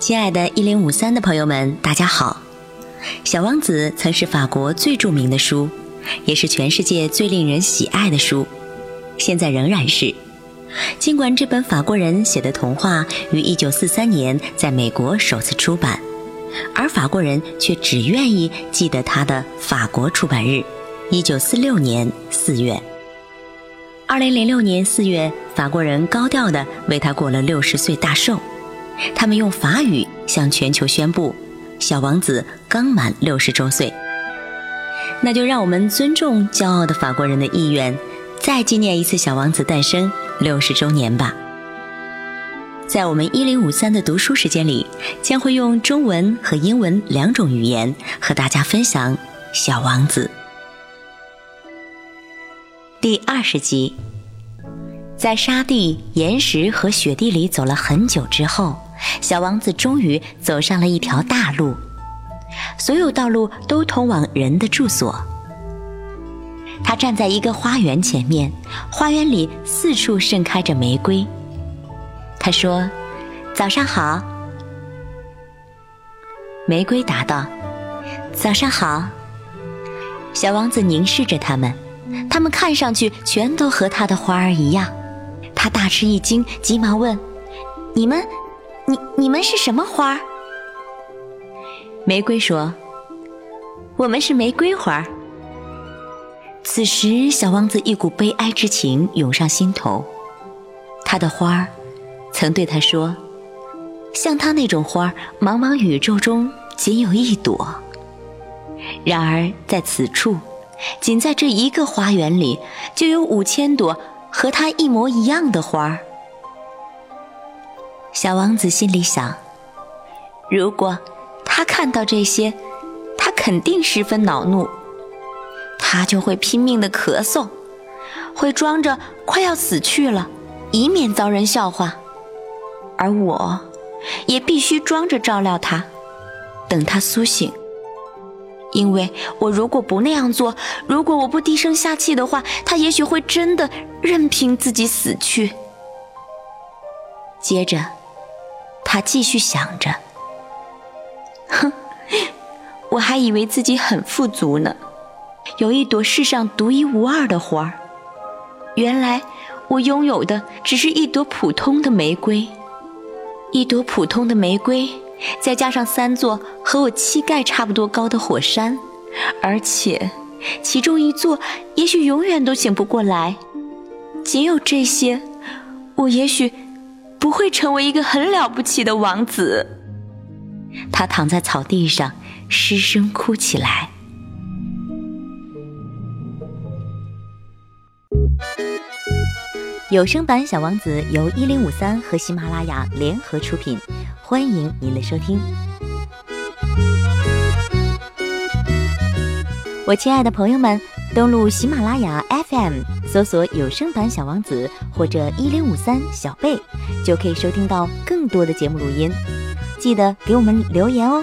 亲爱的一零五三的朋友们，大家好！《小王子》曾是法国最著名的书，也是全世界最令人喜爱的书，现在仍然是。尽管这本法国人写的童话于一九四三年在美国首次出版，而法国人却只愿意记得它的法国出版日——一九四六年四月。二零零六年四月，法国人高调地为他过了六十岁大寿。他们用法语向全球宣布，小王子刚满六十周岁。那就让我们尊重骄傲的法国人的意愿，再纪念一次小王子诞生六十周年吧。在我们一零五三的读书时间里，将会用中文和英文两种语言和大家分享《小王子》第二十集。在沙地、岩石和雪地里走了很久之后。小王子终于走上了一条大路，所有道路都通往人的住所。他站在一个花园前面，花园里四处盛开着玫瑰。他说：“早上好。”玫瑰答道：“早上好。”小王子凝视着它们，它们看上去全都和他的花儿一样。他大吃一惊，急忙问：“你们？”你你们是什么花？玫瑰说：“我们是玫瑰花。”此时，小王子一股悲哀之情涌上心头。他的花儿曾对他说：“像他那种花，茫茫宇宙中仅有一朵。然而在此处，仅在这一个花园里，就有五千朵和他一模一样的花儿。”小王子心里想：“如果他看到这些，他肯定十分恼怒。他就会拼命的咳嗽，会装着快要死去了，以免遭人笑话。而我，也必须装着照料他，等他苏醒。因为我如果不那样做，如果我不低声下气的话，他也许会真的任凭自己死去。”接着。他继续想着：“哼，我还以为自己很富足呢，有一朵世上独一无二的花儿。原来我拥有的只是一朵普通的玫瑰，一朵普通的玫瑰，再加上三座和我膝盖差不多高的火山，而且其中一座也许永远都醒不过来。仅有这些，我也许……”不会成为一个很了不起的王子。他躺在草地上，失声哭起来。有声版《小王子》由一零五三和喜马拉雅联合出品，欢迎您的收听。我亲爱的朋友们，登录喜马拉雅 FM，搜索有声版《小王子》或者一零五三小贝，就可以收听到更多的节目录音。记得给我们留言哦。